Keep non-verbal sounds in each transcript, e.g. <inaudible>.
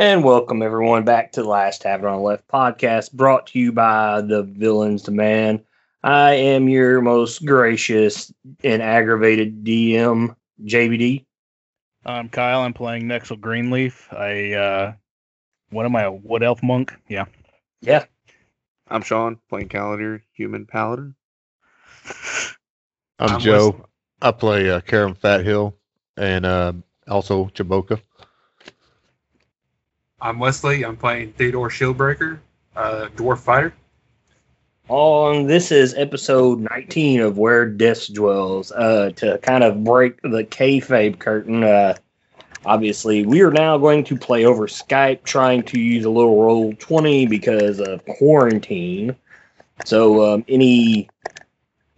And welcome everyone back to the Last Tavern on the Left podcast, brought to you by the Villains Demand. I am your most gracious and aggravated DM, JVD. I'm Kyle. I'm playing Nexel Greenleaf. I uh what am I, a wood elf monk? Yeah. Yeah. I'm Sean, playing Kaladir, human paladin. I'm, I'm Joe. Wesley. I play uh, Karum Fathill and uh, also Chowbooka. I'm Wesley. I'm playing Theodore Shieldbreaker, uh, dwarf fighter. On this is episode 19 of Where Death Dwells. Uh, to kind of break the kayfabe curtain, uh, obviously, we are now going to play over Skype, trying to use a little Roll20 because of quarantine. So, um, any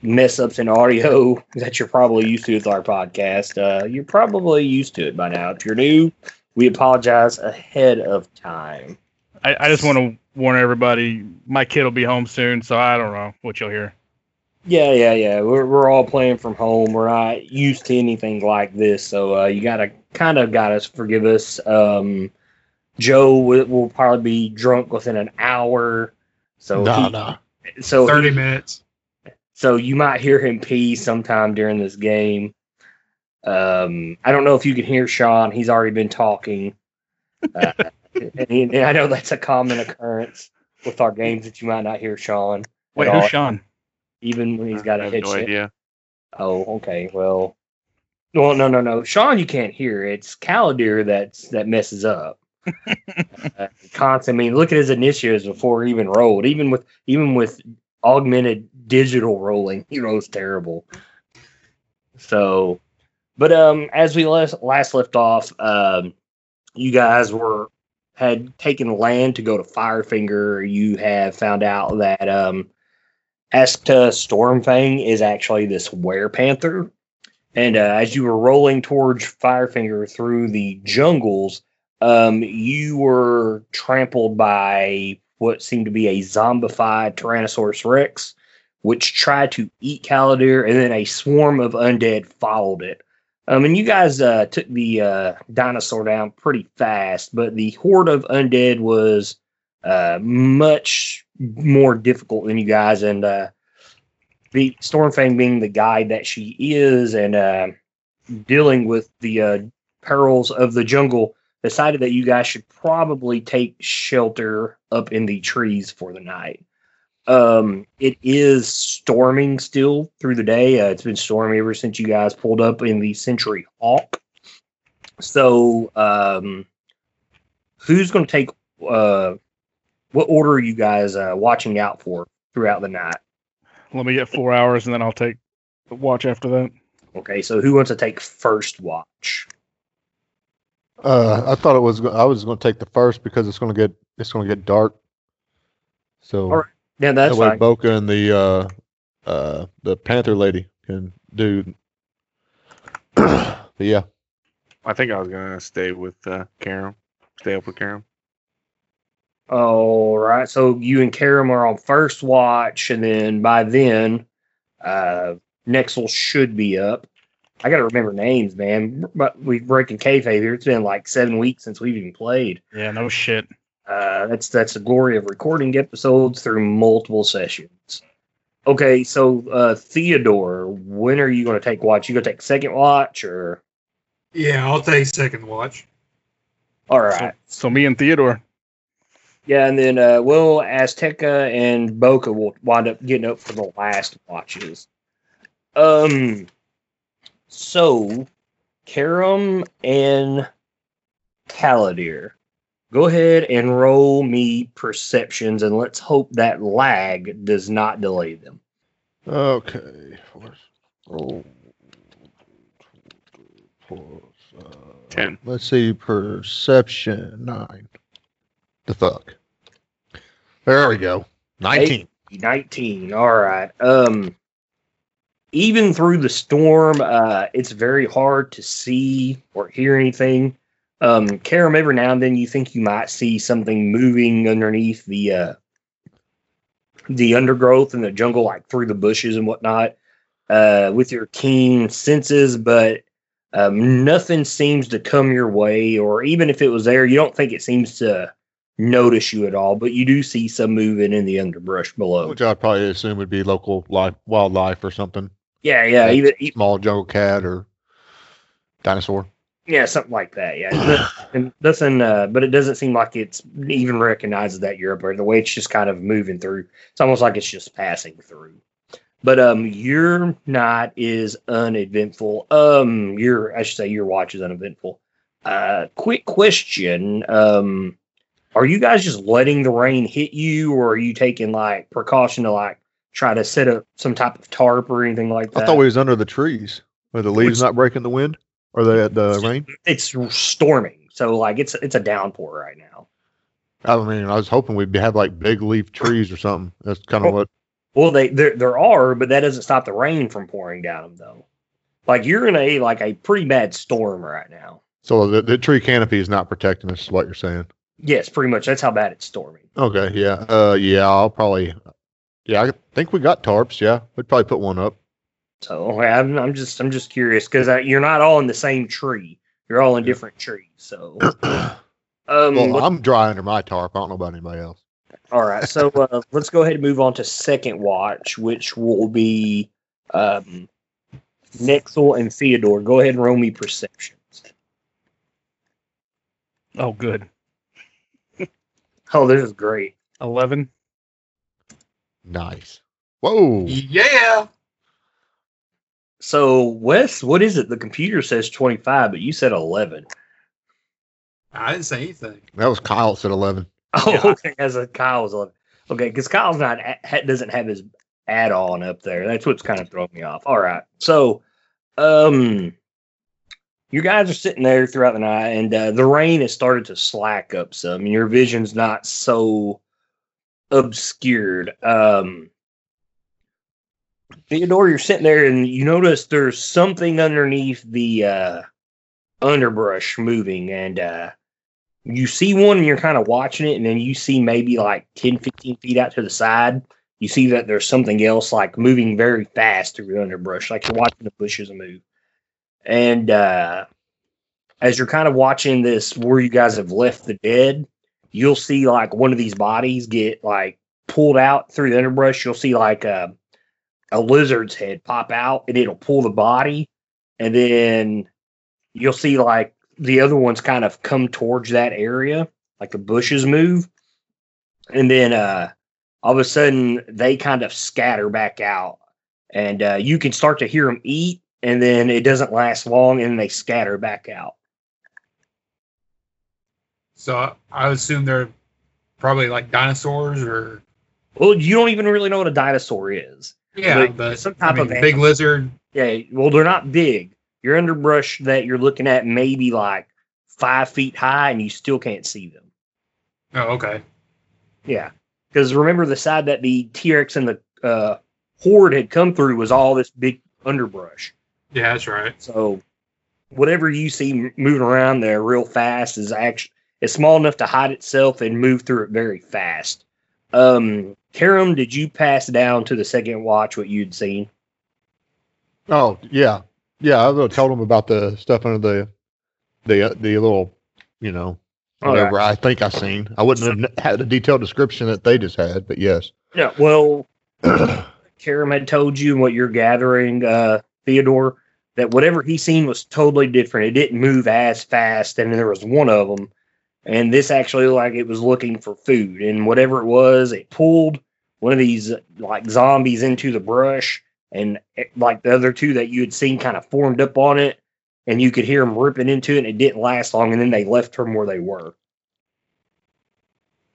mess ups in audio <laughs> that you're probably used to with our podcast, uh, you're probably used to it by now. If you're new, we apologize ahead of time. I, I just want to warn everybody, my kid will be home soon, so I don't know what you'll hear. Yeah, yeah, yeah. We're we're all playing from home. We're not used to anything like this, so uh, you gotta kind of gotta forgive us. Um, Joe will, will probably be drunk within an hour, so Nah, he- nah. so Thirty he- minutes. so you might hear him pee sometime during this game. Um, I don't know if you can hear Sean. He's already been talking, uh, <laughs> and, he, and I know that's a common occurrence with our games that you might not hear Sean. Wait, who's all, Sean? even when he's got I a have headset. no idea. Oh, okay. Well, well, no, no, no. Sean, you can't hear. It's Kaladir that's that messes up. <laughs> uh, constant. I mean, look at his initiatives before he even rolled. Even with even with augmented digital rolling, he rolls terrible. So, but um, as we last last left off, um, you guys were had taken land to go to Firefinger. You have found out that um, Askta Stormfang is actually this werepanther. And uh, as you were rolling towards Firefinger through the jungles, um, you were trampled by what seemed to be a zombified Tyrannosaurus Rex, which tried to eat Kaladir, and then a swarm of undead followed it. Um, and you guys uh, took the uh, dinosaur down pretty fast, but the horde of undead was uh, much more difficult than you guys. And uh, the Stormfang being the guide that she is and uh, dealing with the uh, perils of the jungle, decided that you guys should probably take shelter up in the trees for the night. Um, it is storming still through the day. Uh, it's been stormy ever since you guys pulled up in the Century Hawk. So, um, who's going to take? Uh, what order are you guys uh, watching out for throughout the night? Let me get four hours and then I'll take the watch after that. Okay, so who wants to take first watch? Uh, I thought it was. go- I was going to take the first because it's going to get. It's going to get dark. So All right, Yeah, that's that way fine. Boca and the uh, uh, the Panther lady can do. <clears throat> but yeah, I think I was gonna stay with uh, Karen. Stay up with Karen. All right. So you and Karum are on first watch, and then by then, uh, Nexel should be up. I got to remember names, man. But we're breaking kayfabe here. It's been like seven weeks since we've even played. Yeah, no shit. Uh, that's that's the glory of recording episodes through multiple sessions. Okay, so uh, Theodore, when are you going to take watch? You going to take second watch, or Yeah, I'll take second watch. All right. So, so me and Theodore. Yeah, and then uh, Will, Azteca, and Boca will wind up getting up for the last watches. Um, so Karum and Caladir, go ahead and roll me perceptions, and let's hope that lag does not delay them. okay. Oh, plus, uh, Ten. Let's see, perception nine. The fuck. There we go. Nineteen. 19 all right um even through the storm uh it's very hard to see or hear anything um Karum, every now and then you think you might see something moving underneath the uh the undergrowth and the jungle like through the bushes and whatnot uh with your keen senses but Um, nothing seems to come your way, or even if it was there, you don't think it seems to notice you at all. But you do see some moving in the underbrush below. Which I'd probably assume would be local life, wildlife or something. Yeah, yeah, Like even, Small jungle cat or dinosaur. Yeah, something like that. Yeah, <sighs> and nothing. Uh, but it doesn't seem like it's even recognizes that you're. The way it's just kind of moving through, it's almost like it's just passing through. But um, your night is uneventful. Um, your I should say your watch is uneventful. Uh, quick question. Um, are you guys just letting the rain hit you, or are you taking like precaution to like try to set up some type of tarp or anything like that? I thought we was under the trees. Were the leaves Which- not breaking the wind or the the rain? it's storming, so like it's it's a downpour right now. I mean, I was hoping we'd have like big leaf trees or something. That's kind of what. Well, they there there are, but that doesn't stop the rain from pouring down them though. Like you're in a like a pretty bad storm right now. So the, the tree canopy is not protecting us. Is what you're saying? Yes, pretty much. That's how bad it's storming. Okay. Yeah. Uh. Yeah. I'll probably. Yeah. I think we got tarps. Yeah. We'd probably put one up. So I'm I'm just I'm just curious because you're not all in the same tree. You're all in Yeah. different trees. So <clears throat> um, well, let- I'm dry under my tarp. I don't know about anybody else. all right. So <laughs> uh, let's go ahead and move on to second watch, which will be um, Nexel and Theodore. Go ahead and roll me perceptions. Oh, good. <laughs> Oh, this is great. Eleven. Nice. Whoa. Yeah. So, Wes, what is it? The computer says 25, but you said 11. I didn't say anything. That was Kyle said 11. <laughs> Oh, Yeah. okay. As a Kyle's 11. Okay, because Kyle's not doesn't have his add-on up there. That's what's kind of throwing me off. All right. So, um, you guys are sitting there throughout the night, and uh, the rain has started to slack up some, and your vision's not so obscured. Um, Theodore, you're sitting there, and you notice there's something underneath the uh, underbrush moving, and uh, you see one, and you're kind of watching it, and then you see maybe like 10, 15 feet out to the side. You see that there's something else like moving very fast through the underbrush, like you're watching the bushes move. And uh, as you're kind of watching this, where you guys have left the dead, you'll see like one of these bodies get like pulled out through the underbrush. You'll see like a, a lizard's head pop out, and it'll pull the body, and then you'll see like the other ones kind of come towards that area, like the bushes move, and then uh, all of a sudden they kind of scatter back out, and uh, you can start to hear them eat, and then it doesn't last long, and they scatter back out. So I, I assume they're probably like dinosaurs or Well, you don't even really know what a dinosaur is. Yeah, But but some I type mean, of big animal. lizard. Yeah, well, they're not big. Your underbrush that you're looking at maybe like five feet high, and you still can't see them. Oh, okay. Yeah, because remember the side that the T Rex and the uh, horde had come through was all this big underbrush. Yeah, that's right. So whatever you see moving around there real fast is actually it's small enough to hide itself and move through it very fast. Um, Karum, did you pass down to the second watch what you'd seen? Oh yeah, yeah. I would have told him about the stuff under the the the little, you know, whatever I think I seen. I wouldn't have had a detailed description that they just had, but yes. Yeah, well, <clears throat> Karum had told you what you're gathering, uh, Theodore, that whatever he seen was totally different. It didn't move as fast, and there was one of them, and this actually like it was looking for food, and whatever it was, it pulled one of these like zombies into the brush, and like the other two that you had seen kind of formed up on it, and you could hear them ripping into it, and it didn't last long, and then they left from where they were.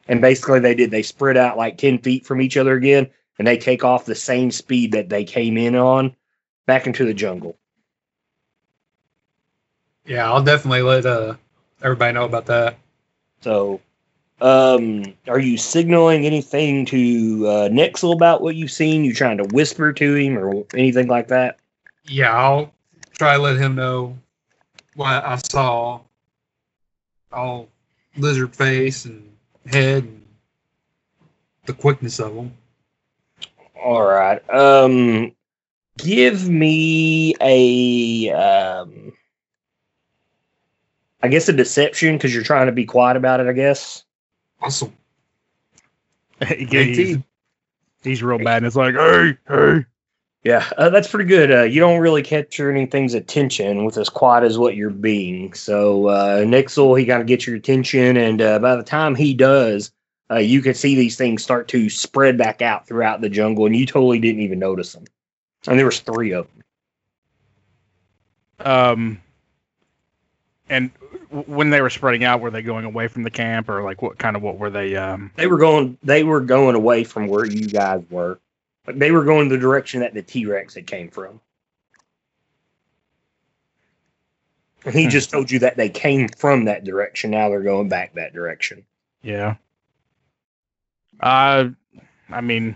And basically, they did. They spread out like 10 feet from each other again, and they take off the same speed that they came in on back into the jungle. Yeah, I'll definitely let uh everybody know about that. So, um, are you signaling anything to uh, Nexel about what you've seen? You trying to whisper to him or anything like that? Yeah, I'll try to let him know what I saw. All lizard face and head and the quickness of them. All right. Um, give me a um, I guess a deception because you're trying to be quiet about it. I guess. Awesome. <laughs> he's, he's real bad. And it's like, hey, hey. Yeah, uh, that's pretty good. Uh, you don't really capture anything's attention with as quiet as what you're being. So uh, Nexel, he got to get your attention, and uh, by the time he does, uh, you can see these things start to spread back out throughout the jungle, and you totally didn't even notice them. And there was three of them. Um, and w- when they were spreading out, were they going away from the camp, or like what kind of what were they? Um, They were going. They were going away from where you guys were. Like they were going the direction that the T Rex had came from. And he Hmm. just told you that they came from that direction. Now they're going back that direction. yeah. Uh, I mean,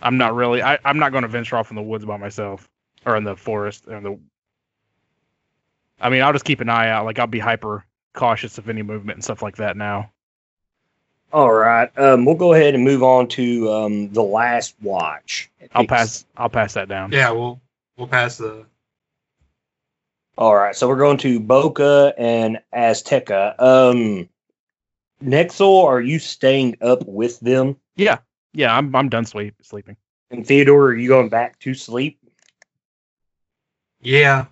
I'm not really. I, I'm not going to venture off in the woods by myself or in the forest or in the. I mean, I'll just keep an eye out. Like I'll be hyper cautious of any movement and stuff like that now. All right. Um, we'll go ahead and move on to um, the last watch. I'll pass. I'll pass that down. Yeah, we'll we'll pass the. All right. So we're going to Boca and Azteca. Um, Nexel, are you staying up with them? Yeah. Yeah. I'm. I'm done sleep sleeping. And Theodore, are you going back to sleep? Yeah,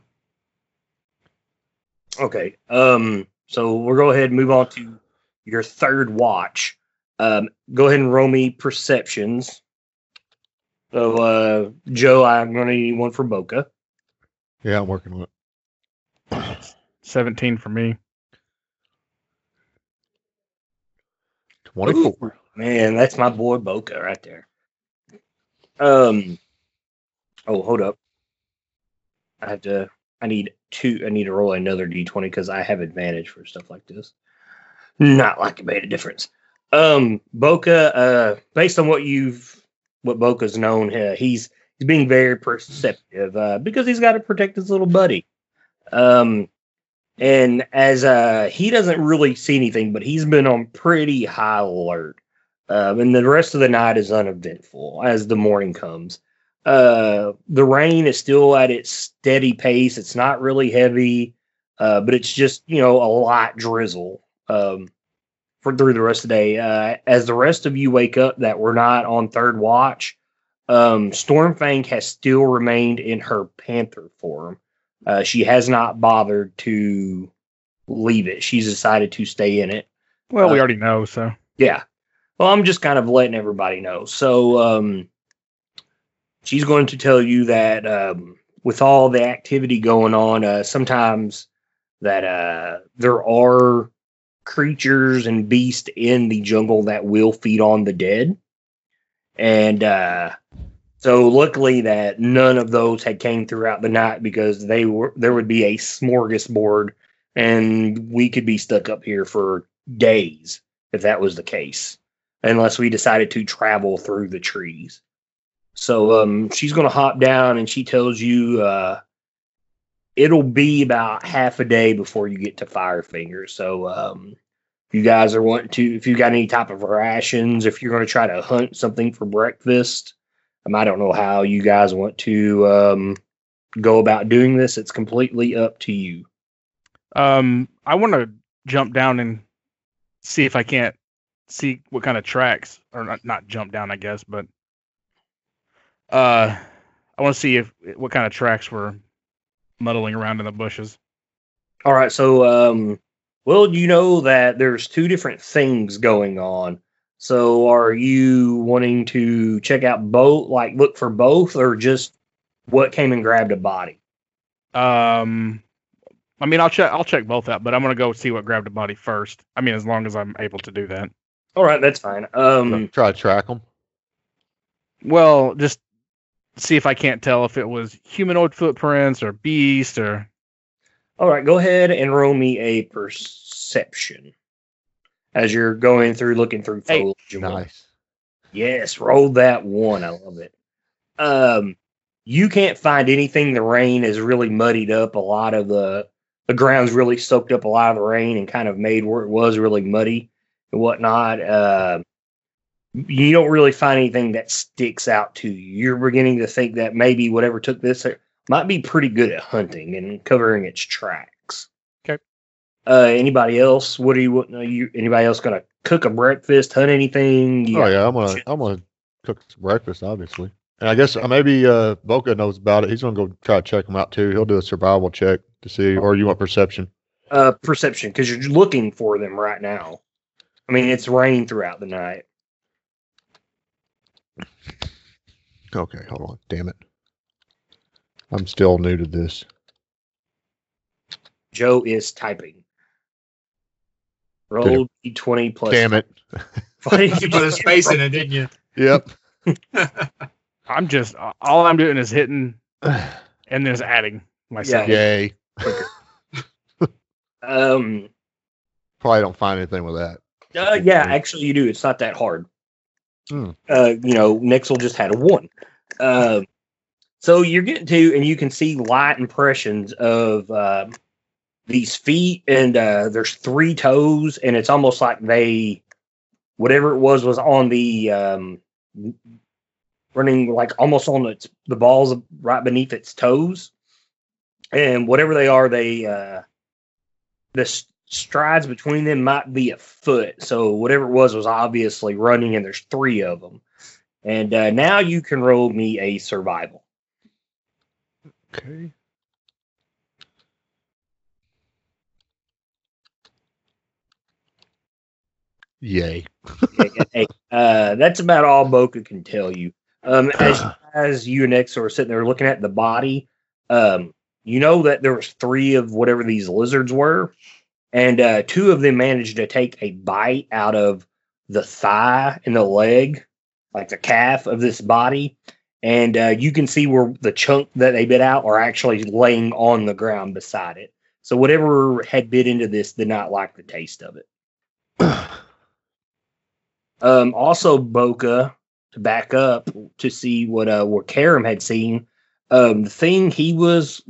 Okay. Um, so we'll go ahead and move on to your third watch. Um, go ahead and roll me perceptions. So, uh, Joe, I'm going to need one for Boca. Yeah, I'm working on it. <clears throat> Seventeen for me. 24. Man, that's my boy Boca right there. Um, oh, hold up. I have to. I need two. I need to roll another d20 because I have advantage for stuff like this. Not like it made a difference. Um, Boca. Uh, based on what you've, what Boca's known, uh, he's he's being very perceptive uh, because he's got to protect his little buddy. Um, and as uh, he doesn't really see anything, but he's been on pretty high alert. Um, and the rest of the night is uneventful as the morning comes. Uh, the rain is still at its steady pace. It's not really heavy, uh, but it's just you know a light drizzle um, for through the rest of the day. Uh, as the rest of you wake up that we're not on third watch, um, Stormfang has still remained in her panther form. Uh, she has not bothered to leave it. She's decided to stay in it. Well, we Uh, already know. So Yeah. Well, I'm just kind of letting everybody know. So, um, she's going to tell you that um, with all the activity going on, uh, sometimes that uh, there are creatures and beasts in the jungle that will feed on the dead, and uh, so luckily that none of those had came throughout the night because they were there would be a smorgasbord, and we could be stuck up here for days if that was the case unless we decided to travel through the trees. So um, she's going to hop down and she tells you uh, it'll be about half a day before you get to Firefinger. So um, if you guys are wanting to, if you got any type of rations, if you're going to try to hunt something for breakfast, um, I don't know how you guys want to um, go about doing this. It's completely up to you. Um, I want to jump down and see if I can't see what kind of tracks, or not, not jump down, I guess, but uh, I want to see if what kind of tracks were muddling around in the bushes. All right, so um well, you know that there's two different things going on. So are you wanting to check out both like look for both or just what came and grabbed a body? Um, I mean, I'll check. I'll check both out, but I'm gonna go see what grabbed a body first. I mean, as long as I'm able to do that. All right, that's fine. Um Try to track them. Well, just see if I can't tell if it was humanoid footprints or beast or. all right, go ahead and roll me a perception. As you're going through looking through foliage. and. Nice. Yes, roll that one. I love it. Um, you can't find anything. The rain has really muddied up a lot of the the ground's really soaked up a lot of the rain and kind of made where it was really muddy and whatnot. Uh, you don't really find anything that sticks out to you. You're beginning to think that maybe whatever took this might be pretty good at hunting and covering its tracks. Okay. Uh, anybody else? What do you? What, are you anybody else gonna cook a breakfast? Hunt anything? You Oh yeah, I'm gonna I'm gonna cook some breakfast, obviously. And I guess uh, maybe uh Boca knows about it. He's gonna go try to check him out too. He'll do a survival check to see, or you want perception? Uh, perception because you're looking for them right now. I mean, it's rained throughout the night. Okay, hold on. Damn it. I'm still new to this. Joe is typing. Roll d20 plus. Damn it. You put a space in it, didn't you? Yep. <laughs> I'm just all I'm doing is hitting and then adding myself. Yay. <laughs> Um. Probably don't find anything with that. Uh, yeah, actually, you do. It's not that hard. Hmm. Uh, you know, Nexel just had a one. Um, so you're getting to, and you can see light impressions of um these feet, and uh, there's three toes, and it's almost like they, whatever it was, was on the um, running like almost on its the balls right beneath its toes, and whatever they are, they uh, the s- strides between them might be a foot. So whatever it was was obviously running, and there's three of them. And uh, now you can roll me a survival. Okay. Yay. Hey, uh, that's about all Boca can tell you. Um, <sighs> as as you and X are sitting there looking at the body, um, you know that there was three of whatever these lizards were, and uh, two of them managed to take a bite out of the thigh and the leg, like the calf of this body, and uh, you can see where the chunk that they bit out are actually laying on the ground beside it. So whatever had bit into this did not like the taste of it. <clears throat> Um, also, Boca to back up to see what uh what Karum had seen. Um, the thing he was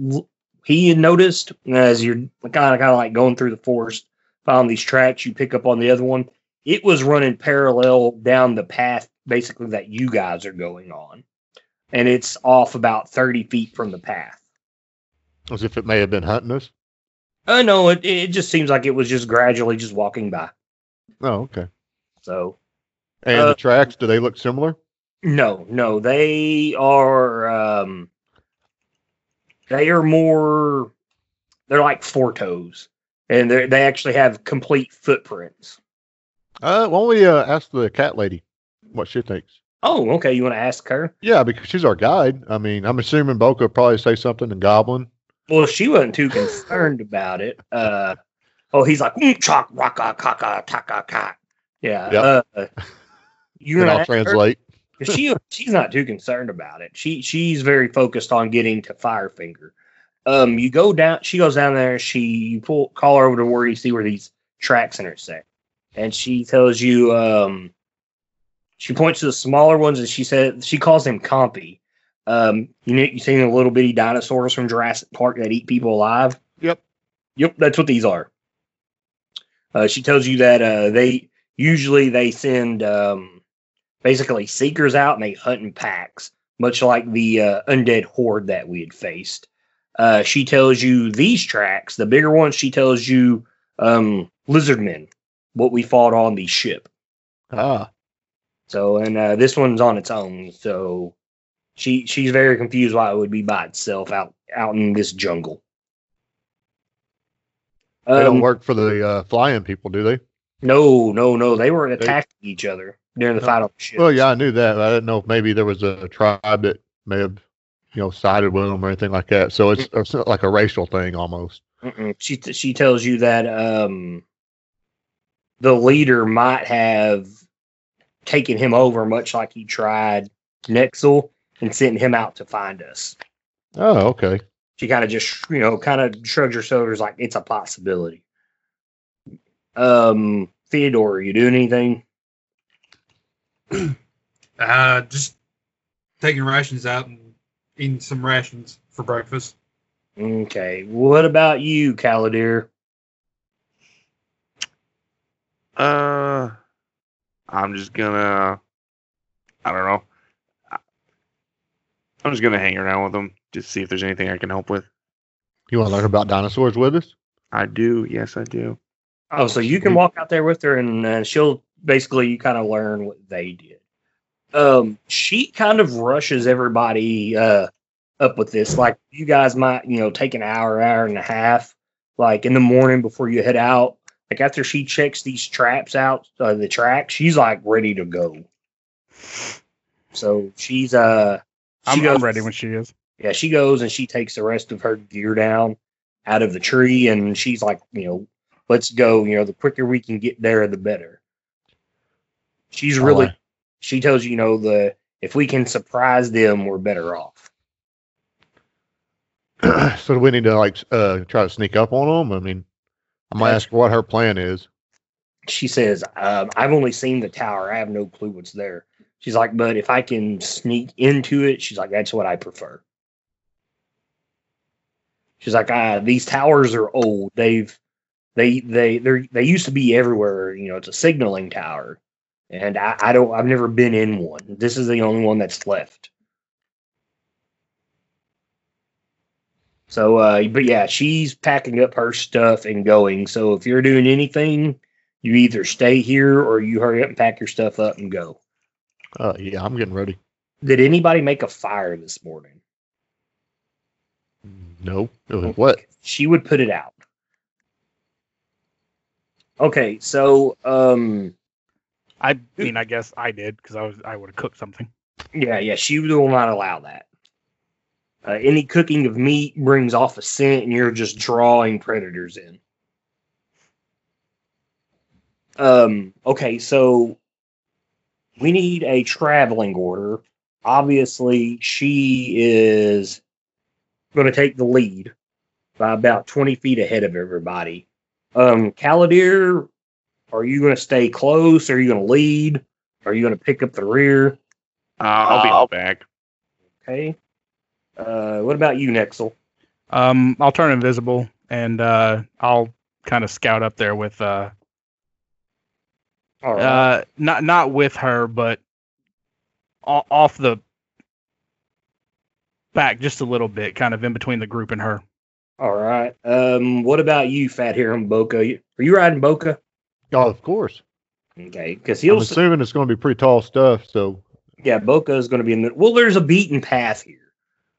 he had noticed as you're kind of kind of like going through the forest, found these tracks. You pick up on the other one. It was running parallel down the path, basically that you guys are going on, and it's off about thirty feet from the path. As if it may have been hunting us. Uh, no, it it just seems like it was just gradually just walking by. Oh, okay. So And Uh, the tracks, do they look similar? No, no, they are um they are more they're like four toes. And they they actually have complete footprints. Uh, why don't we uh, ask the cat lady what she thinks? Oh, okay. You want to ask her? Yeah, because she's our guide. I mean, I'm assuming Boca probably say something in Goblin. Well, she wasn't too concerned about it. Uh oh, he's like mm, chok raka kaka taka ka. Yeah. Yep. Uh, <laughs> you And gonna I'll ask her? Translate. 'Cause she she's not too concerned about it. She she's very focused on getting to Firefinger. Um, you go down. She goes down there. She you pull call her over to where you see where these tracks intersect, and she tells you. Um, she points to the smaller ones, and she said she calls them compy. Um, you know, you seen the little bitty dinosaurs from Jurassic Park that eat people alive. Yep. Yep, that's what these are. Uh, she tells you that uh, they usually they send um, basically seekers out and they hunt in packs, much like the uh, undead horde that we had faced. Uh, she tells you these tracks, the bigger ones. She tells you um, lizard men, what we fought on the ship. Ah, So, and uh, this one's on its own. So, she she's very confused why it would be by itself out out in this jungle. they don't Um, work for the uh, flying people, do they? No, no, no. They were They- attacking each other during the on the ship. Well, yeah, I knew that. I didn't know if maybe there was a tribe that may have, you know, sided with them or anything like that. So it's, it's like a racial thing almost. Mm-mm. She t- she tells you that um, the leader might have taken him over, much like he tried Nexel, and sent him out to find us. Oh, okay. She kind of just you know kind of shrugs her shoulders like it's a possibility. Um, Theodore, are you doing anything? <clears throat> Uh, just taking rations out and eating some rations for breakfast. Okay. What about you, Kaladir? Uh, I'm just gonna. I don't know. I- I'm just gonna hang around with them, just see if there's anything I can help with. You want to learn about dinosaurs with us? I do. Yes, I do. Oh, so you can walk out there with her, and uh, she'll basically you kind of learn what they did. Um, she kind of rushes everybody uh, up with this. Like you guys might, you know, take an hour, hour and a half, like in the morning before you head out. Like after she checks these traps out, uh, the track, she's like ready to go. So she's uh, she I'm, goes- I'm ready when she is. yeah, she goes and she takes the rest of her gear down out of the tree, and she's like, you know, let's go. You know, the quicker we can get there, the better. She's really, Alright. she tells you, you know, the if we can surprise them, we're better off. <clears throat> so do we need to like uh try to sneak up on them? I mean, I might ask what her plan is. She says, um, I've only seen the tower. I have no clue what's there. She's like, but if I can sneak into it, she's like, that's what I prefer. She's like, ah, these towers are old. They've they they they they used to be everywhere. You know, it's a signaling tower, and I, I don't. I've never been in one. This is the only one that's left. So, uh, but yeah, she's packing up her stuff and going. So if you're doing anything, you either stay here or you hurry up and pack your stuff up and go. Uh, yeah, I'm getting ready. Did anybody make a fire this morning? No, what? She would put it out. Okay, so um I mean, I guess I did because I was I would have cooked something. yeah, yeah, she will not allow that. Uh, any cooking of meat brings off a scent and you're just drawing predators in. Um okay, so we need a traveling order. Obviously, she is going to take the lead by about 20 feet ahead of everybody. Um, Kaladir, are you going to stay close? Are you going to lead? Are you going to pick up the rear? Uh, I'll be in the back. Okay. Uh, what about you, Nexel? Um, I'll turn invisible and uh, I'll kind of scout up there with uh, All right. uh, not not with her, but off the back just a little bit, kind of in between the group and her. All right. Um, what about you, Fat Hair and Boca? Are you riding Boca? Oh, of course. Okay, because I'm assuming it's going to be pretty tall stuff. So Yeah, Boca is going to be in the. Well, there's a beaten path here,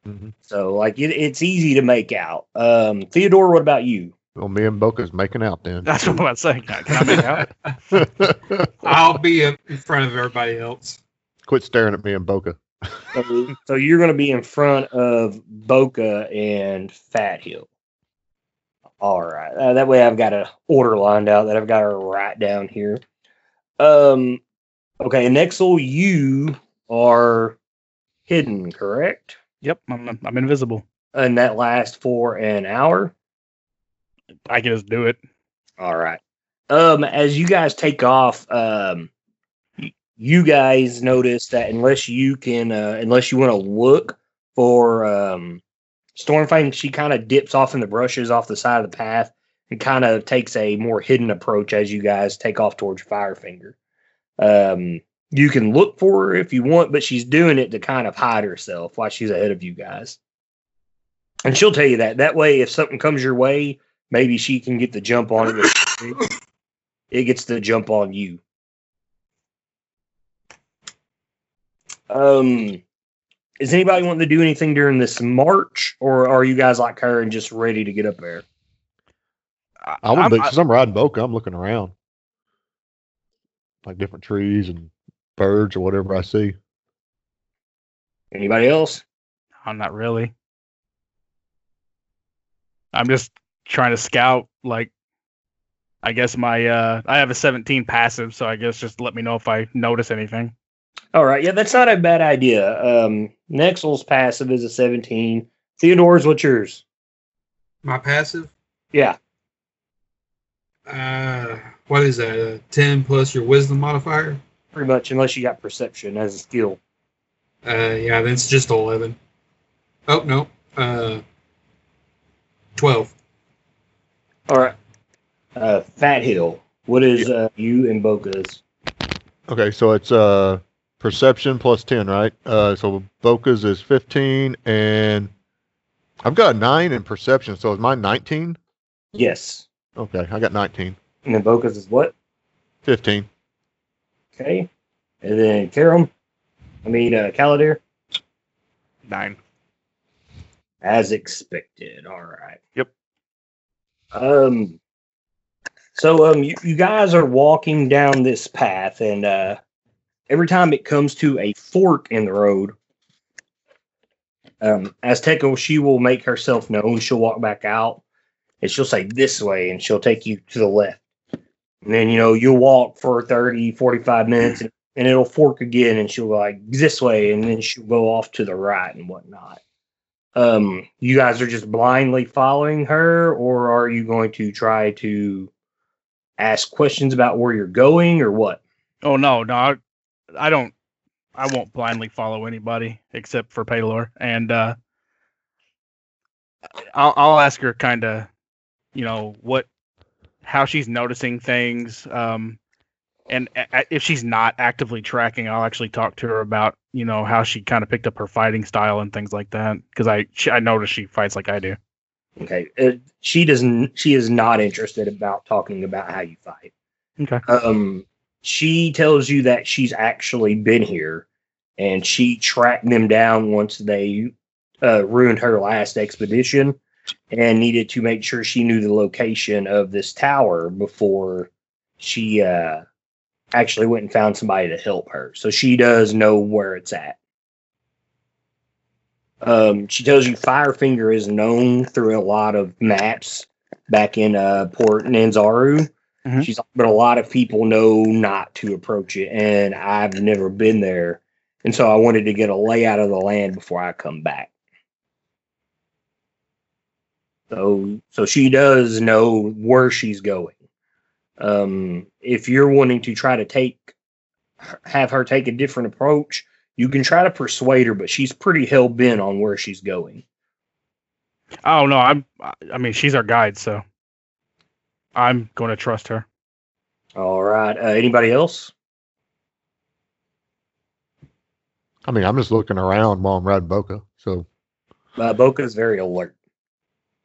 Mhm. so like it, it's easy to make out. Um, Theodore, what about you? well, me and Boca's making out then. That's what I'm saying. Can I make out? <laughs> I'll be in front of everybody else. Quit staring at me and Boca. So, so you're going to be in front of Boca and Fathill. All right. Uh, that way I've got a order lined out that I've got to write down here. Um. Okay, And Nexel, you are hidden, correct? Yep, I'm I'm invisible. And that lasts for an hour. I can just do it. All right. Um, as you guys take off, um, you guys notice that unless you can, uh, unless you want to look for um, Stormfang, she kind of dips off in the brushes off the side of the path and kind of takes a more hidden approach as you guys take off towards Firefinger. Um, you can look for her if you want, but she's doing it to kind of hide herself while she's ahead of you guys. And she'll tell you that. That way, if something comes your way, maybe she can get the jump on it. it gets the jump on you. Um, is anybody wanting to do anything during this march, or are you guys like her and just ready to get up there? I would I'm- be because I'm riding Boca. I'm looking around, like different trees and birds or whatever I see. Anybody else? I'm not really. I'm just trying to scout. Like, I guess my uh, I have a 17 passive, so I guess just let me know if I notice anything. All right, yeah, that's not a bad idea. Um, Nexel's passive is a 17. Theodore's what's yours? My passive, Yeah, uh, what is that? A ten plus your wisdom modifier? pretty much, unless you got perception as a skill. Uh, yeah, then it's just eleven. Oh no, uh, twelve. All right. Uh, Fathill, what is uh, you and Boca's? Okay, so it's uh perception plus ten, right? Uh, so Boca's is fifteen and I've got a nine in perception, so is mine 19? Yes. Okay, I got 19. And then Boca's is what? 15. Okay. And then Karum. I mean, uh, Kaladir. Nine. As expected. All right. Yep. Um. So um, you, you guys are walking down this path, and uh, every time it comes to a fork in the road, um, Azteca she will make herself known. She'll walk back out, and she'll say this way, and she'll take you to the left. And then you know you'll walk for 30, 45 minutes, and, and it'll fork again, and she'll go like this way, and then she'll go off to the right and whatnot um you guys are just blindly following her or are you going to try to ask questions about where you're going or what Oh no, no, I, don't. I won't blindly follow anybody except for Paylor, and uh, I'll I'll ask her kind of, you know, what, how she's noticing things, um, and a- a- if she's not actively tracking, I'll actually talk to her about, you know, how she kind of picked up her fighting style and things like that, because I she, I notice she fights like I do. okay uh, she doesn't she is not interested about talking about how you fight Okay. um she tells you that she's actually been here and she tracked them down once they uh, ruined her last expedition and needed to make sure she knew the location of this tower before she uh, actually went and found somebody to help her. So she does know where it's at. Um, she tells you Firefinger is known through a lot of maps back in uh, Port Nyanzaru. Mhm. She's but a lot of people know not to approach it, and I've never been there, and so I wanted to get a layout of the land before I come back. So, so she does know where she's going. Um, if you're wanting to try to take, have her take a different approach, you can try to persuade her, but she's pretty hell bent on where she's going. Oh no, I'm. I mean, she's our guide, so I'm going to trust her. All right. Uh, anybody else? I mean, I'm just looking around while I'm riding Boca. So Uh, is very alert.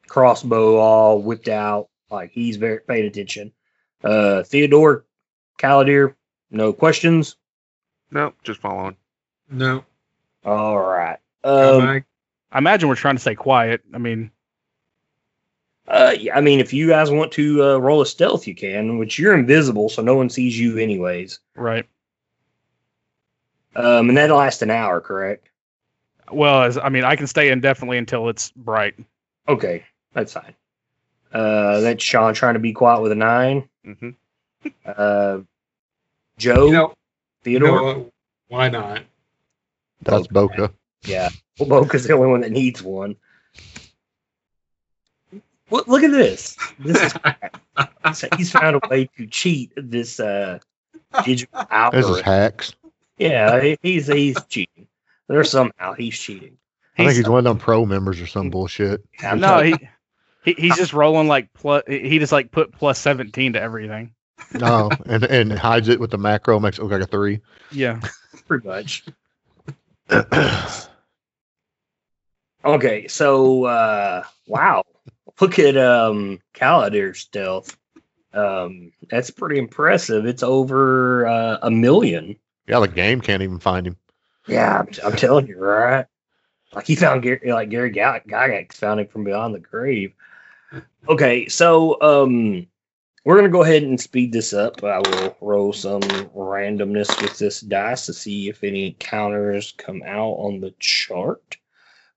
Crossbow all whipped out, like he's very paying attention. Uh, Theodore, Kaladir, no questions. Nope, just following. No. All right. Come Um, back. I imagine we're trying to stay quiet. I mean, uh, I mean, if you guys want to uh, roll a stealth, you can. Which you're invisible, so no one sees you anyways. right. Um, and that lasts an hour, correct? Well, as I mean, I can stay indefinitely until it's bright. Okay, that's fine. Uh, that's Sean trying to be quiet with a nine. hmm Uh, Joe, You know, you Theodore. know? Why not? that's Boca. Yeah. Well, Boca's the only one that needs one. Look, look at this. This is <laughs> so he's found a way to cheat this uh digital This is hacks. Yeah, he's he's cheating. There's somehow he's cheating. I think He's- he's one of them pro members or some bullshit. I'm no, he, he he's just rolling like plus. He just like put plus seventeen to everything. No, and and hides it with the macro, makes it look like a three. Yeah. <laughs> pretty much. <clears throat> Okay, so uh wow. Look at um Kaladir's stealth. Um that's pretty impressive. It's over uh, a million. Yeah, the game can't even find him. Yeah, I'm, I'm telling you, right? Like he found Gary, like Gary Gygax Gygax found him from beyond the grave. Okay, so um, we're gonna go ahead and speed this up. I will roll some randomness with this dice to see if any counters come out on the chart.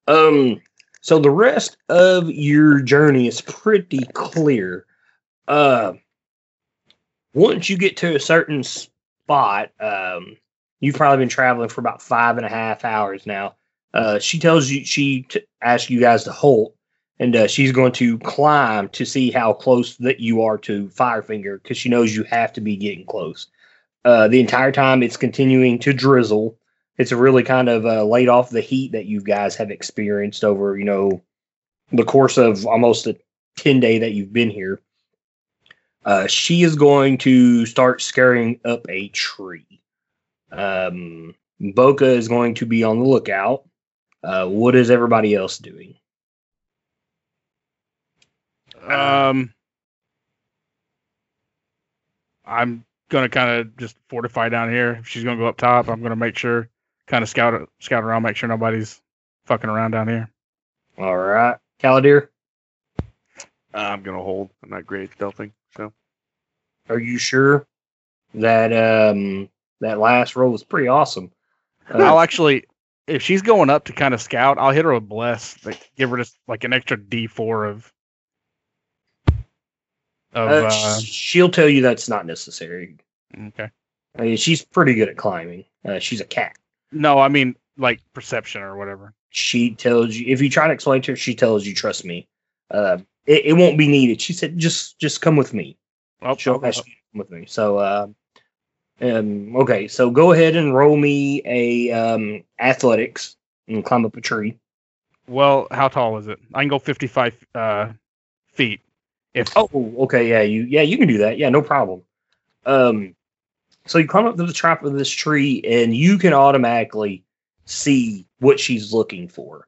Um, so the rest of your journey is pretty clear. Uh, once you get to a certain spot, um, you've probably been traveling for about five and a half hours now. Uh, she tells you she t- asks you guys to halt, and uh, she's going to climb to see how close that you are to Firefinger because she knows you have to be getting close. Uh, the entire time it's continuing to drizzle. It's really kind of uh, laid off the heat that you guys have experienced over, you know, the course of almost a 10 day that you've been here. Uh, she is going to start scaring up a tree. Um, Boca is going to be on the lookout. Uh, what is everybody else doing? Um, I'm gonna kind of just fortify down here. If she's gonna go up top, I'm gonna make sure, kind of scout scout around, make sure nobody's fucking around down here. All right, Kaladir, I'm gonna hold. I'm not great at stealthing, so are you sure that um that last roll was pretty awesome? Uh, <laughs> I'll actually, if she's going up to kind of scout, I'll hit her with bless. Like, give her just like an extra D4 of. Of uh, uh, she'll tell you that's not necessary. okay. I mean, she's pretty good at climbing. Uh, she's a cat. No, I mean like perception or whatever. She tells you if you try to explain to her, she tells you, "Trust me, uh, it, it won't be needed." She said, "Just just come with me." Oh, She'll okay. ask you to come with me. So, uh, um, okay, so go ahead and roll me a um, athletics and climb up a tree. Well, how tall is it? I can go 55 uh, feet. If Oh, okay, yeah, you yeah you can do that. Yeah, no problem. Um, so you climb up to the top of this tree, and you can automatically see what she's looking for.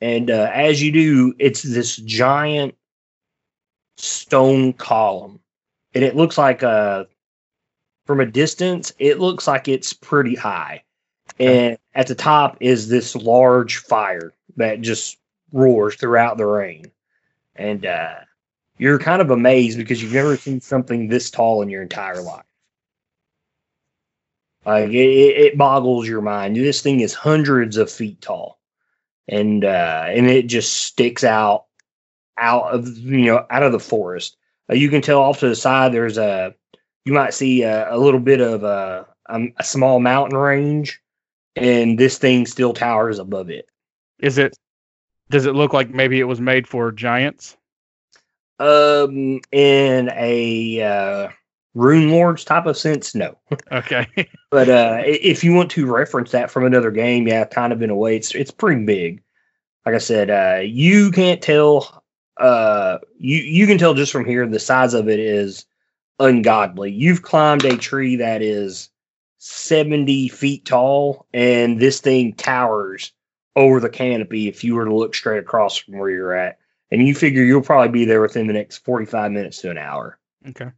And uh, as you do, it's this giant stone column, and it looks like uh from a distance, it looks like it's pretty high. And at the top is this large fire that just roars throughout the rain. And uh, you're kind of amazed because you've never seen something this tall in your entire life. Like it, it boggles your mind. This thing is hundreds of feet tall, and uh, and it just sticks out out of you know out of the forest. Uh, you can tell off to the side there's a you might see a, a little bit of a, um, a small mountain range, and this thing still towers above it. is it, does it look like maybe it was made for giants? Um, in a uh, rune lords type of sense, no. <laughs> Okay. <laughs> But uh, if you want to reference that from another game, yeah, kind of in a way, it's it's pretty big. Like I said, uh, you can't tell. Uh, you you can tell just from here the size of it is ungodly. You've climbed a tree that is seventy feet tall, and this thing towers over the canopy. If you were to look straight across from where you're at, and you figure you'll probably be there within the next forty five minutes to an hour. okay.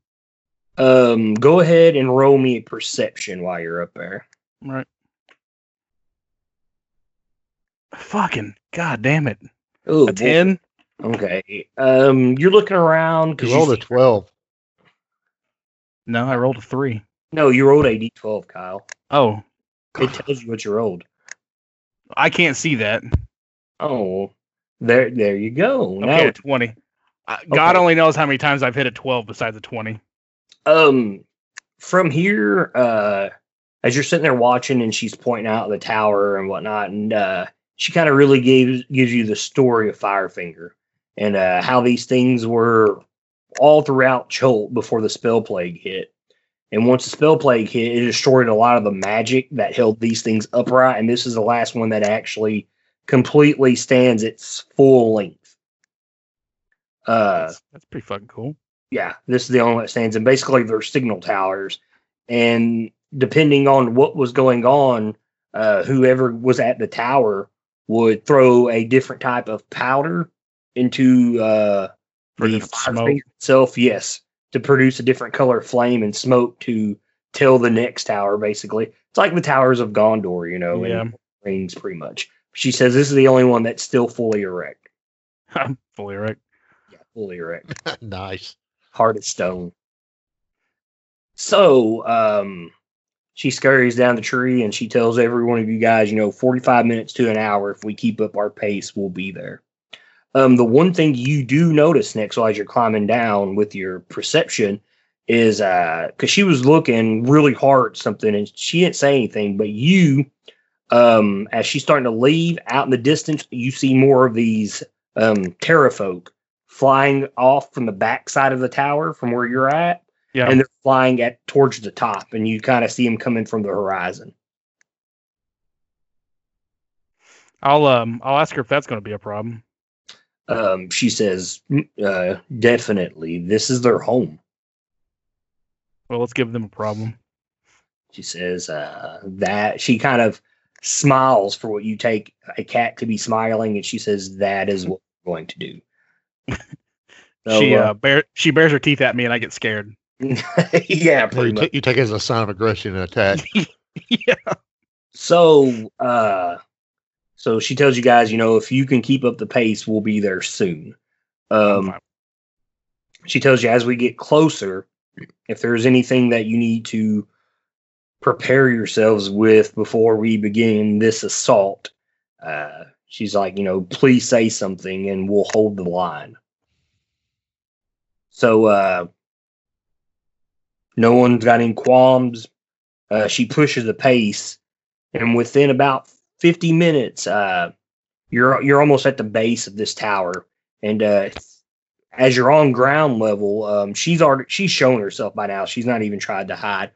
Um, go ahead and roll me a perception while you're up there. Right. Fucking god damn it. Oh, A 10? Okay. Um, you're looking around You because rolled you a 12. No, I rolled a 3. no, you rolled a d12, Kyle. Oh, It tells you what you rolled. I can't see that. Oh, there, there you go. Okay, Now, a 20. Uh, God Okay. only knows how many times I've hit a 12 besides a 20. Um, from here, uh, as you're sitting there watching, and she's pointing out the tower and whatnot, and uh, she kind of really gives gives you the story of Firefinger and uh, how these things were all throughout Chult before the Spellplague hit. And once the Spellplague hit, it destroyed a lot of the magic that held these things upright. And this is the last one that actually completely stands its full length. Uh, That's, that's pretty fucking cool. Yeah, this is the only one that stands. And basically, they're signal towers. And depending on what was going on, uh, whoever was at the tower would throw a different type of powder into uh, the fire smoke. itself. Yes, to produce a different color flame and smoke to tell the next tower. Basically, it's like the towers of Gondor, you know, Yeah. and rings pretty much. She says this is the only one that's still fully erect. I'm <laughs> fully right. Yeah, fully erect. <laughs> nice. Hard as stone. So, um, she scurries down the tree and she tells every one of you guys, you know, 45 minutes to an hour, if we keep up our pace, we'll be there. Um, the one thing you do notice next as you're climbing down with your perception is uh because she was looking really hard something and she didn't say anything, but you um as she's starting to leave out in the distance, you see more of these um pterafolk flying off from the back side of the tower from where you're at, Yeah. and they're flying at towards the top, and you kind of see them coming from the horizon. I'll um I'll ask her if that's going to be a problem. Um, she says, "Mm, uh, "Definitely, this is their home." Well, let's give them a problem. She says uh, that she kind of smiles for what you take a cat to be smiling, and she says that is what we're going to do. <laughs> So, she uh, uh, bare she bares her teeth at me and I get scared. <laughs> yeah, So pretty you, much. ta- you take it as a sign of aggression and attack. <laughs> yeah. So, uh, so she tells you guys, you know, if you can keep up the pace, we'll be there soon. Um, she tells you as we get closer, if there's anything that you need to prepare yourselves with before we begin this assault, uh, she's like, you know, please say something and we'll hold the line. So, uh, no one's got any qualms. Uh, she pushes the pace, and within about 50 minutes, uh, you're you're almost at the base of this tower, and uh, as you're on ground level, um, she's already she's shown herself by now. She's not even tried to hide.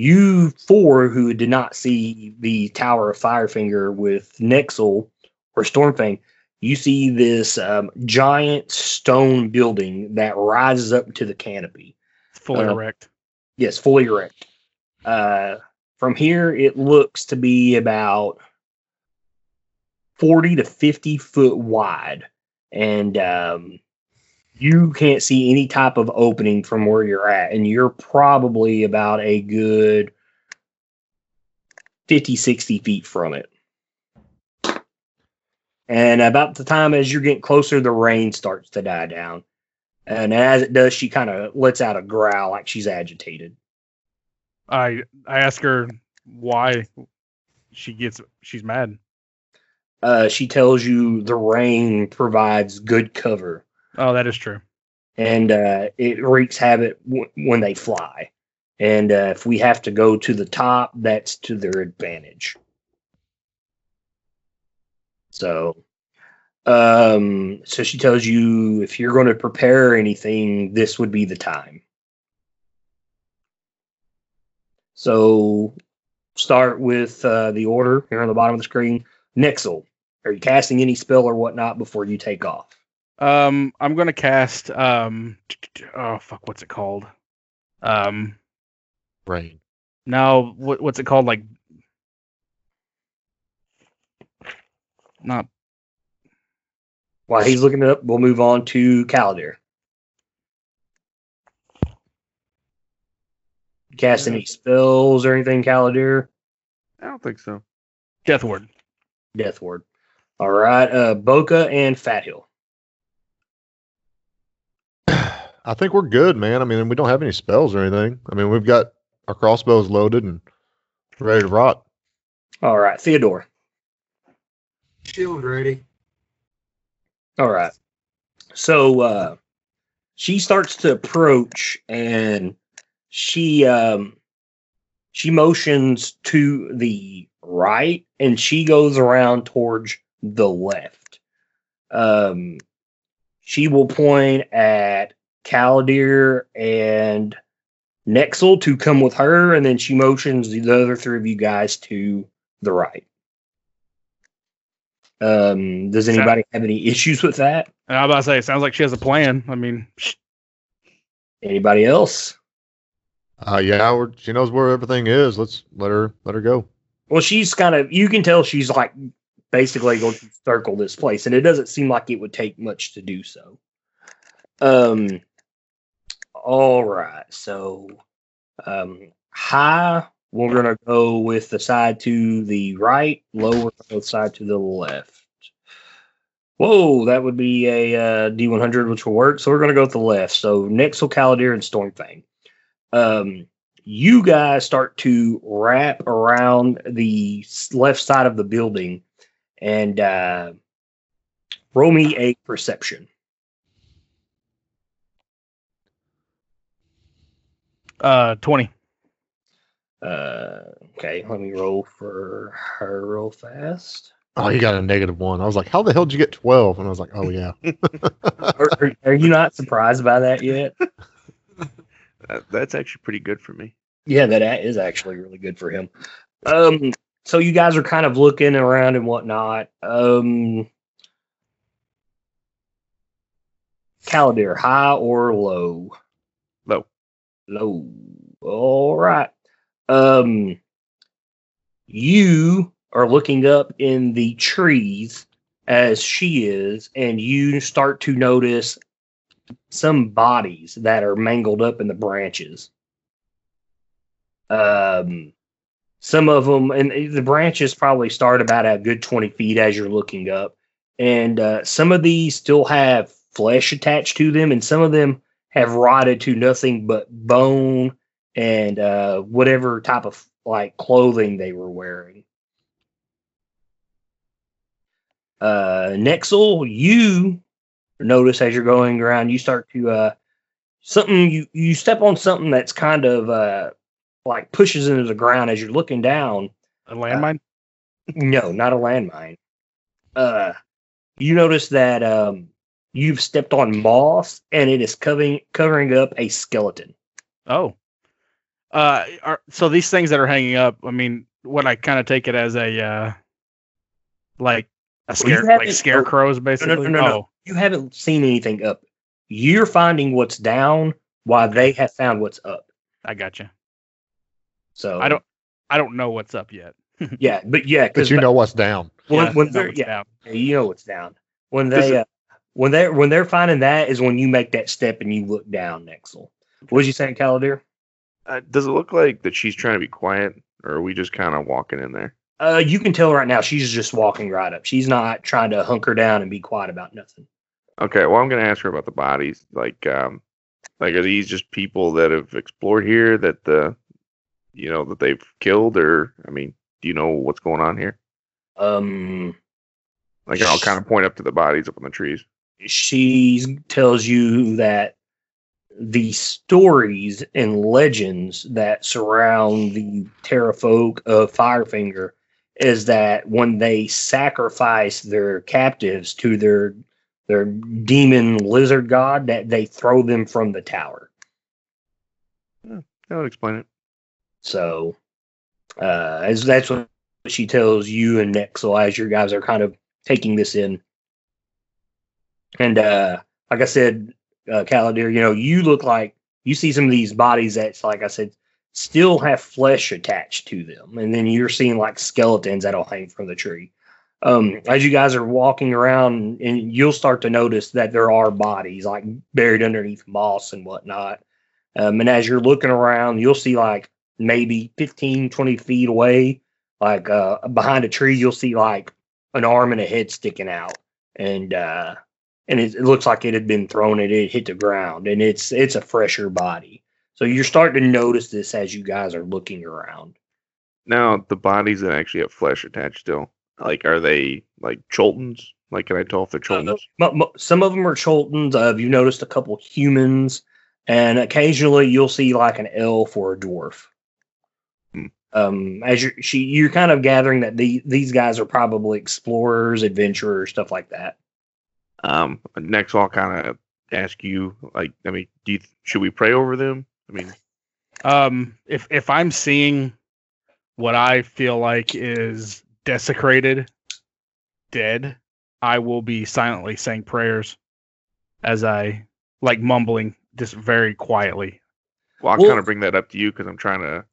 You four who did not see the Tower of Firefinger with Nexel or Stormfang, you see this um, giant stone building that rises up to the canopy. Fully Uh, erect. Yes, fully erect. Uh, from here, it looks to be about 40 to 50 foot wide. And um, you can't see any type of opening from where you're at. And you're probably about a good 50, 60 feet from it. And about the time as you're getting closer, the rain starts to die down. And as it does, she kind of lets out a growl like she's agitated. I I ask her why she gets she's mad. Uh, she tells you the rain provides good cover Oh, that is true. and uh, it wreaks havoc w- when they fly. And uh, if we have to go to the top, that's to their advantage. So, um, so she tells you if you're going to prepare anything, this would be the time. So, start with uh, the order here on the bottom of the screen. Nexel, are you casting any spell or whatnot before you take off? Um, I'm gonna cast um, oh fuck, what's it called? Um, Rain. now what what's it called? Like, not While he's looking it up, we'll move on to Kaladir. Cast any spells or anything, Kaladir? I don't think so. Death Ward. Death Ward. All right, uh, Boca and Fathill. I think we're good, man. I mean, we don't have any spells or anything. I mean, we've got our crossbows loaded and ready to rock. All right, Theodore. Shield ready. All right. So uh she starts to approach and she um she motions to the right and she goes around towards the left. Um she will point at Kaladir and Nexel to come with her, and then she motions the other three of you guys to the right. Um, does anybody have any issues with that? I'm about to say, it sounds like she has a plan. I mean, sh- Anybody else? Uh, yeah, we're, she knows where everything is. Let's let her let her go. Well, she's kind of you can tell she's like basically going to circle this place, and it doesn't seem like it would take much to do so. Um all right, so um high, we're gonna go with the side to the right, lower the side to the left. Whoa, that would be a uh, D100, which will work. So we're going to go with the left. So Nexel, Kaladir, and Stormfang. Um, you guys start to wrap around the left side of the building and uh, roll me a perception. Uh, twenty. Uh, okay, let me roll for her real fast. Oh, you got a negative one. I was like, how the hell did you get twelve? And I was like, oh yeah. <laughs> <laughs> are, are, are you not surprised by that yet? <laughs> That, that's actually pretty good for me. Yeah, that is actually really good for him. Um, so you guys are kind of looking around and whatnot. Um, Kaladir, high or low? Low. Low. All right. Um, you are looking up in the trees as she is, and you start to notice some bodies that are mangled up in the branches. Um, some of them, and the branches probably start about a good 20 feet as you're looking up. And uh, some of these still have flesh attached to them, and some of them have rotted to nothing but bone and uh, whatever type of like clothing they were wearing. Uh, Nexel, you notice as you're going around, you start to uh, something you you step on something that's kind of uh, like pushes into the ground as you're looking down. A landmine? No, not a landmine. Uh, you notice that um, you've stepped on moss and it is covering covering up a skeleton. Oh. Uh, are, so these things that are hanging up, I mean, what I kind of take it as a, uh, like a Well, you scare, like scarecrows, basically. no, no, no, no. Oh, You haven't seen anything up. You're finding what's down while they have found what's up. I got you. So I don't, I don't know what's up yet. <laughs> Yeah, but yeah, But because you know what's down. when, Yeah, when know they're what's yeah, down. you know what's down. When they uh, when they're when they're finding that is when you make that step and you look down, Nexel. What was you saying, Kaladir? Uh, does it look like that she's trying to be quiet, or are we just kind of walking in there? Uh, you can tell right now she's just walking right up. She's not trying to hunker down and be quiet about nothing. Okay, well, I'm gonna ask her about the bodies. Like, um, like are these just people that have explored here that the, you know, that they've killed, or I mean, do you know what's going on here? Um, Like, I'll kind of point up to the bodies up in the trees. She tells you that the stories and legends that surround the pterafolk of Firefinger is that when they sacrifice their captives to their their demon lizard god, that they throw them from the tower. That would explain it. So, uh, as that's what she tells you and Nexel as your guys are kind of taking this in. And uh, like I said, uh, Kaladir, you know, you look like you see some of these bodies that's like I said, still have flesh attached to them, and then you're seeing like skeletons that'll hang from the tree. Um, as you guys are walking around, and you'll start to notice that there are bodies like buried underneath moss and whatnot. Um, and as you're looking around, you'll see like maybe 15, 20 feet away, like uh, behind a tree, you'll see like an arm and a head sticking out. And uh, and it, it looks like it had been thrown and it hit the ground. And it's it's a fresher body. So you're starting to notice this as you guys are looking around. Now, the bodies that actually have flesh attached still, like, are they like Chultans? Like, can I tell if they're Chultans? Mo- mo- Some of them are Chultans. Uh, you've noticed a couple humans, and occasionally you'll see like an elf or a dwarf. Hmm. Um, as you're she, you're kind of gathering that the, these guys are probably explorers, adventurers, stuff like that. Um, next, I'll kind of ask you, like, I mean, do you should we pray over them? I mean, Um, if if I'm seeing what I feel like is desecrated, dead, I will be silently saying prayers as I like mumbling just very quietly. well, I'll Well- kind of bring that up to you because I'm trying to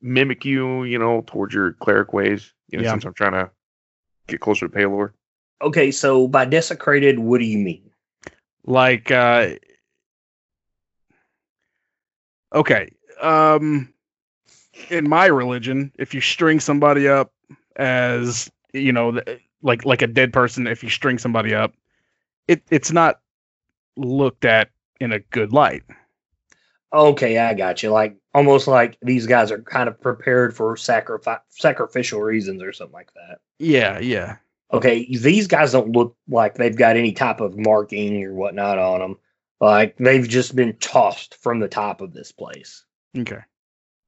mimic you, you know, towards your cleric ways. You know, Yeah. since I'm trying to get closer to Pelor. Okay, so by desecrated, what do you mean? Like uh Okay. Um in my religion, if you string somebody up as, you know, like like a dead person, if you string somebody up, it it's not looked at in a good light. Okay, I got you. Like almost like these guys are kind of prepared for sacrifice, sacrificial reasons or something like that. Yeah, yeah. Okay, these guys don't look like they've got any type of marking or whatnot on them. Like they've just been tossed from the top of this place. Okay.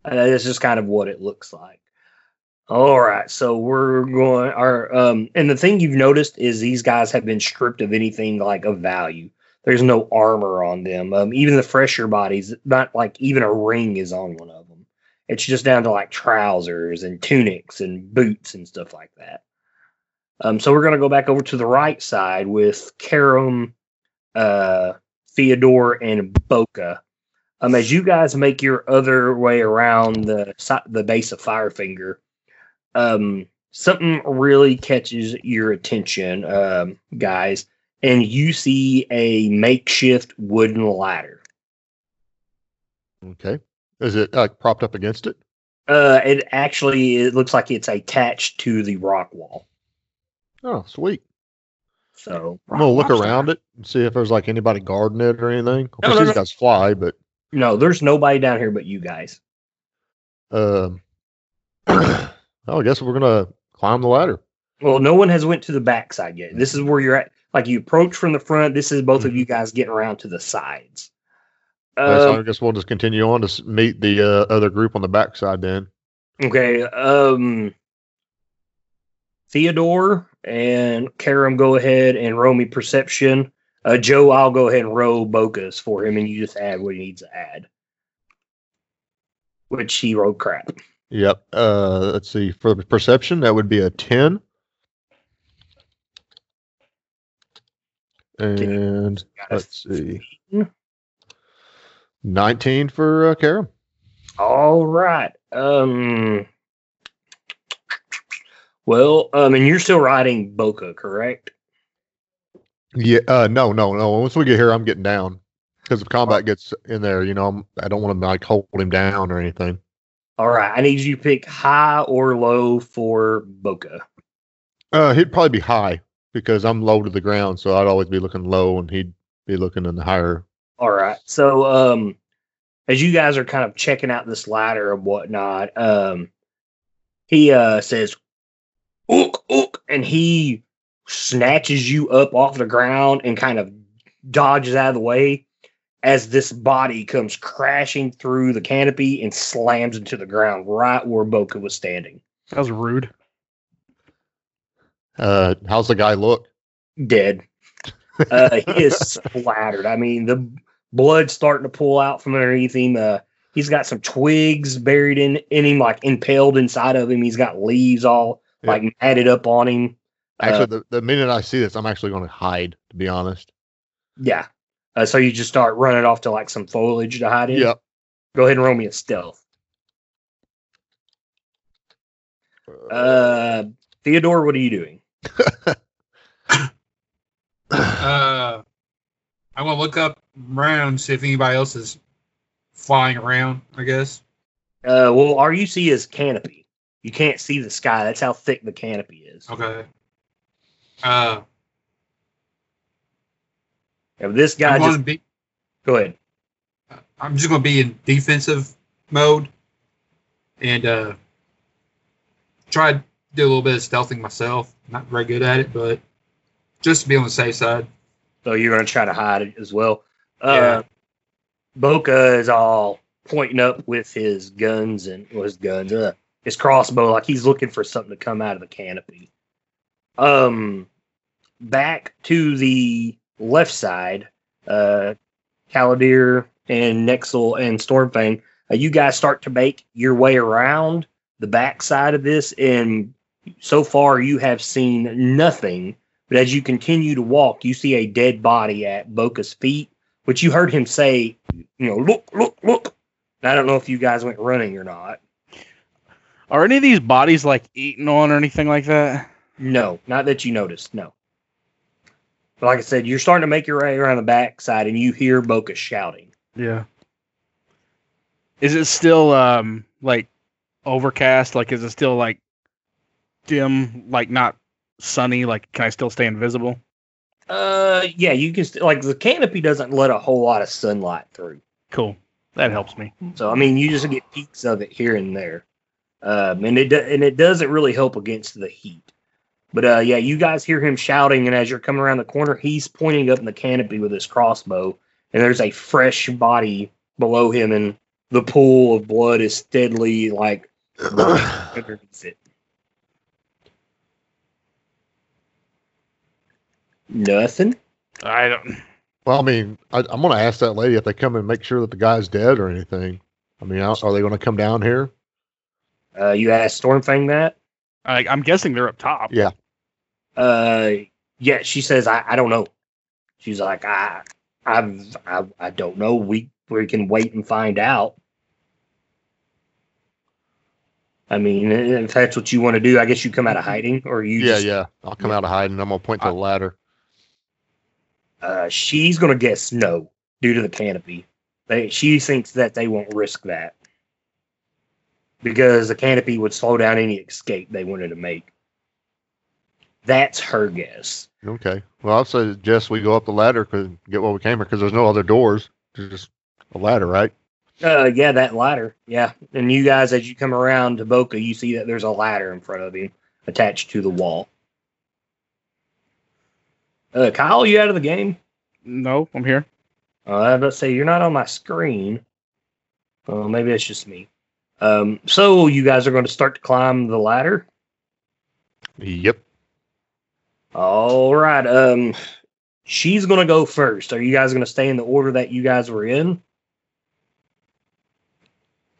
Uh, that's just kind of what it looks like. All right, so we're going. Our um, and the thing you've noticed is these guys have been stripped of anything like of value. There's no armor on them. Um, even the fresher bodies, not like even a ring is on one of them. It's just down to like trousers and tunics and boots and stuff like that. Um, so we're going to go back over to the right side with Karum, uh, Theodore, and Boca. Um, as you guys make your other way around the the base of Firefinger, um, something really catches your attention, um, guys, and you see a makeshift wooden ladder. Okay. Is it like propped up against it? Uh, it actually it looks like it's attached to the rock wall. Oh, sweet. So I'm gonna look around it and see if there's like anybody guarding it or anything. Of No, no, these no. guys fly, but no, there's nobody down here but you guys. um, <clears throat> well, I guess we're gonna climb the ladder. Well, no one has went to the backside yet. This is where you're at. Like you approach from the front. This is both of you guys getting around to the sides. Uh, so I Um, guess we'll just continue on to meet the uh, other group on the backside then. okay. Um, Theodore and Karum, go ahead and roll me perception. Uh, Joe, I'll go ahead and roll Boca's for him, and you just add what he needs to add. Which he rolled crap. Yep. Uh, let's see. For the perception, that would be a ten. And let's see, nineteen for uh, Karum. All right. Um. Well, um, and you're still riding Boca, correct? Yeah. Uh, no, no, no. Once we get here, I'm getting down because if combat gets in there, you know, I'm, I don't want to like hold him down or anything. All right. I need you to pick high or low for Boca. Uh, he'd probably be high because I'm low to the ground, so I'd always be looking low, and he'd be looking in the higher. All right. So, um, as you guys are kind of checking out this ladder and whatnot, um, he uh says, and he snatches you up off the ground and kind of dodges out of the way as this body comes crashing through the canopy and slams into the ground right where Boca was standing, That was rude. Uh, how's the guy look? dead. Uh, he is <laughs> splattered. I mean, the blood's starting to pull out from underneath him. Uh, he's got some twigs buried in, in him, like impaled inside of him. He's got leaves all Yeah. like matted up on him. Actually, Uh, the, the minute I see this, I'm actually going to hide. To be honest. Yeah. Uh, so you just start running off to like some foliage to hide in. Yep. Go ahead and roll me a stealth. Uh, Theodore, what are you doing? <laughs> Uh, I want to look up around see if anybody else is flying around. I guess. Uh, well, all you see is canopy. You can't see the sky. That's how thick the canopy is. Okay. Uh, Now, this guy just be, go ahead. I'm just going to be in defensive mode and uh, try to do a little bit of stealthing myself. Not very good at it, but just to be on the safe side. So you're going to try to hide it as well. Uh, Yeah. Boca is all pointing up with his guns and well, his guns, uh, his crossbow, like he's looking for something to come out of the canopy. Um, back to the left side, uh, Kaladir and Nexel and Stormfang, uh, you guys start to make your way around the back side of this, and so far you have seen nothing but as you continue to walk, you see a dead body at Boca's feet, which you heard him say, you know, look, look, look. I don't know if you guys went running or not. Are any of these bodies like eaten on or anything like that? No, not that you noticed. No. But like I said, you're starting to make your way around the back side and you hear Boca shouting. Yeah. Is it still um like overcast? Like is it still like dim, like not sunny? Like can I still stay invisible? Uh, yeah, you can, st- like, the canopy doesn't let a whole lot of sunlight through. Cool. That helps me. So, I mean, you just get peaks of it here and there. Um, and it, and it doesn't really help against the heat. But uh, yeah, you guys hear him shouting, and as you're coming around the corner, he's pointing up in the canopy with his crossbow, and there's a fresh body below him, and the pool of blood is steadily like <clears throat> underneath it. Nothing. I don't Well, I mean, I, I'm going to ask that lady if they come and make sure that the guy's dead or anything. I mean, are are they going to come down here? Uh, you asked Stormfang that. I, I'm guessing they're up top. Yeah. Uh, yeah, she says, I, I don't know. She's like, I, I've, I, I don't know. We, we can wait and find out. I mean, if that's what you want to do, I guess you come out of hiding, or you Yeah, just, yeah. I'll come out of hiding. I'm gonna point to the ladder. Uh, she's gonna guess no due to the canopy. They, she thinks that they won't risk that because the canopy would slow down any escape they wanted to make. That's her guess. Okay. Well, I'll suggest we go up the ladder because get what we came here because there's no other doors. There's just a ladder, right? Uh, yeah, that ladder. Yeah, and you guys, as you come around to Boca, you see that there's a ladder in front of you attached to the wall. Uh, Kyle, you out of the game? No, I'm here. Uh, I was about to say you're not on my screen. Well, maybe it's just me. Um, so you guys are going to start to climb the ladder. Yep. All right. Um, she's going to go first. Are you guys going to stay in the order that you guys were in?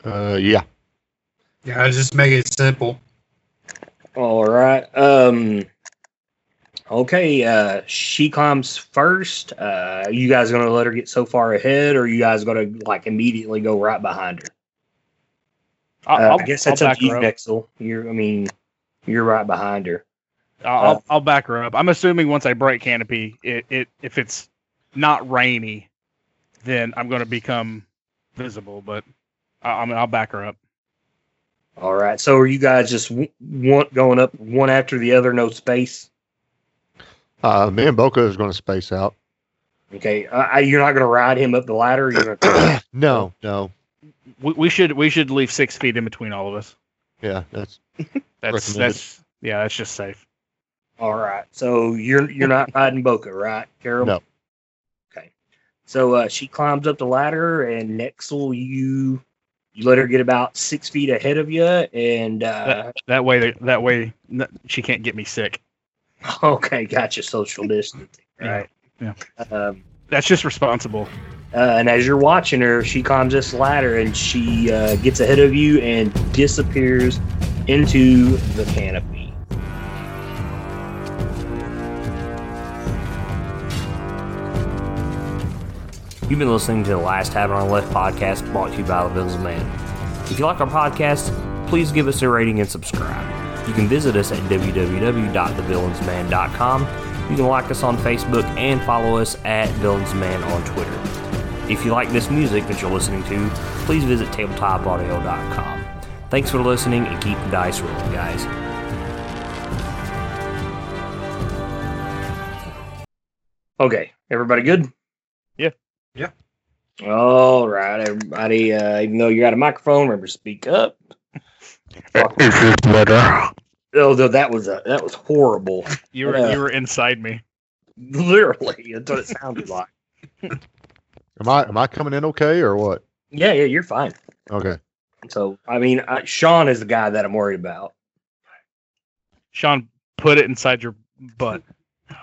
Uh, yeah. Yeah, I just make it simple. All right. Um. Okay. Uh, she climbs first. Uh, you guys going to let her get so far ahead, or you guys going to like immediately go right behind her? I'll, Uh, I'll- I guess I'll that's up back to you, Nexel. You're, I mean, you're right behind her. I'll, I'll, I'll back her up. I'm assuming once I break canopy, it, it if it's not rainy, then I'm going to become visible. But I, I mean, I'll back her up. All right. So are you guys just w- want going up one after the other, no space? Uh, me and Boca is going to space out. Okay. Uh, you're not going to ride him up the ladder. You're gonna, <clears throat> no, no. We, we should we should leave six feet in between all of us. Yeah, that's <laughs> That's that's yeah, that's just safe. all right. So you're you're not riding Boca, right, Carol? No. Okay. So uh, she climbs up the ladder, and Nexel, you you let her get about six feet ahead of you, and uh, That way that way n- she can't get me sick. <laughs> okay, gotcha. Social distancing, right? Yeah. Um, That's just responsible. Uh, and as you're watching her, she climbs this ladder and she uh, gets ahead of you and disappears into the canopy. You've been listening to the Last Tavern on the Left podcast brought to you by the Villains Man. If you like our podcast, please give us a rating and subscribe. You can visit us at www.thevillainsman.com. You can like us on Facebook and follow us at Villainsman on Twitter. If you like this music that you're listening to, please visit tabletopaudio.com. Thanks for listening and keep the dice rolling, guys. Okay, everybody good? Yeah. Yeah. All right, everybody. Uh, even though you're got a microphone, remember to speak up. better. Oh, though that was a, that was horrible. You were Yeah. you were inside me. Literally, that's what it sounded like. <laughs> Am I am I coming in okay or what? Yeah, yeah, you're fine. Okay. So, I mean, I, Sean is the guy that I'm worried about. Sean, put it inside your butt. <laughs>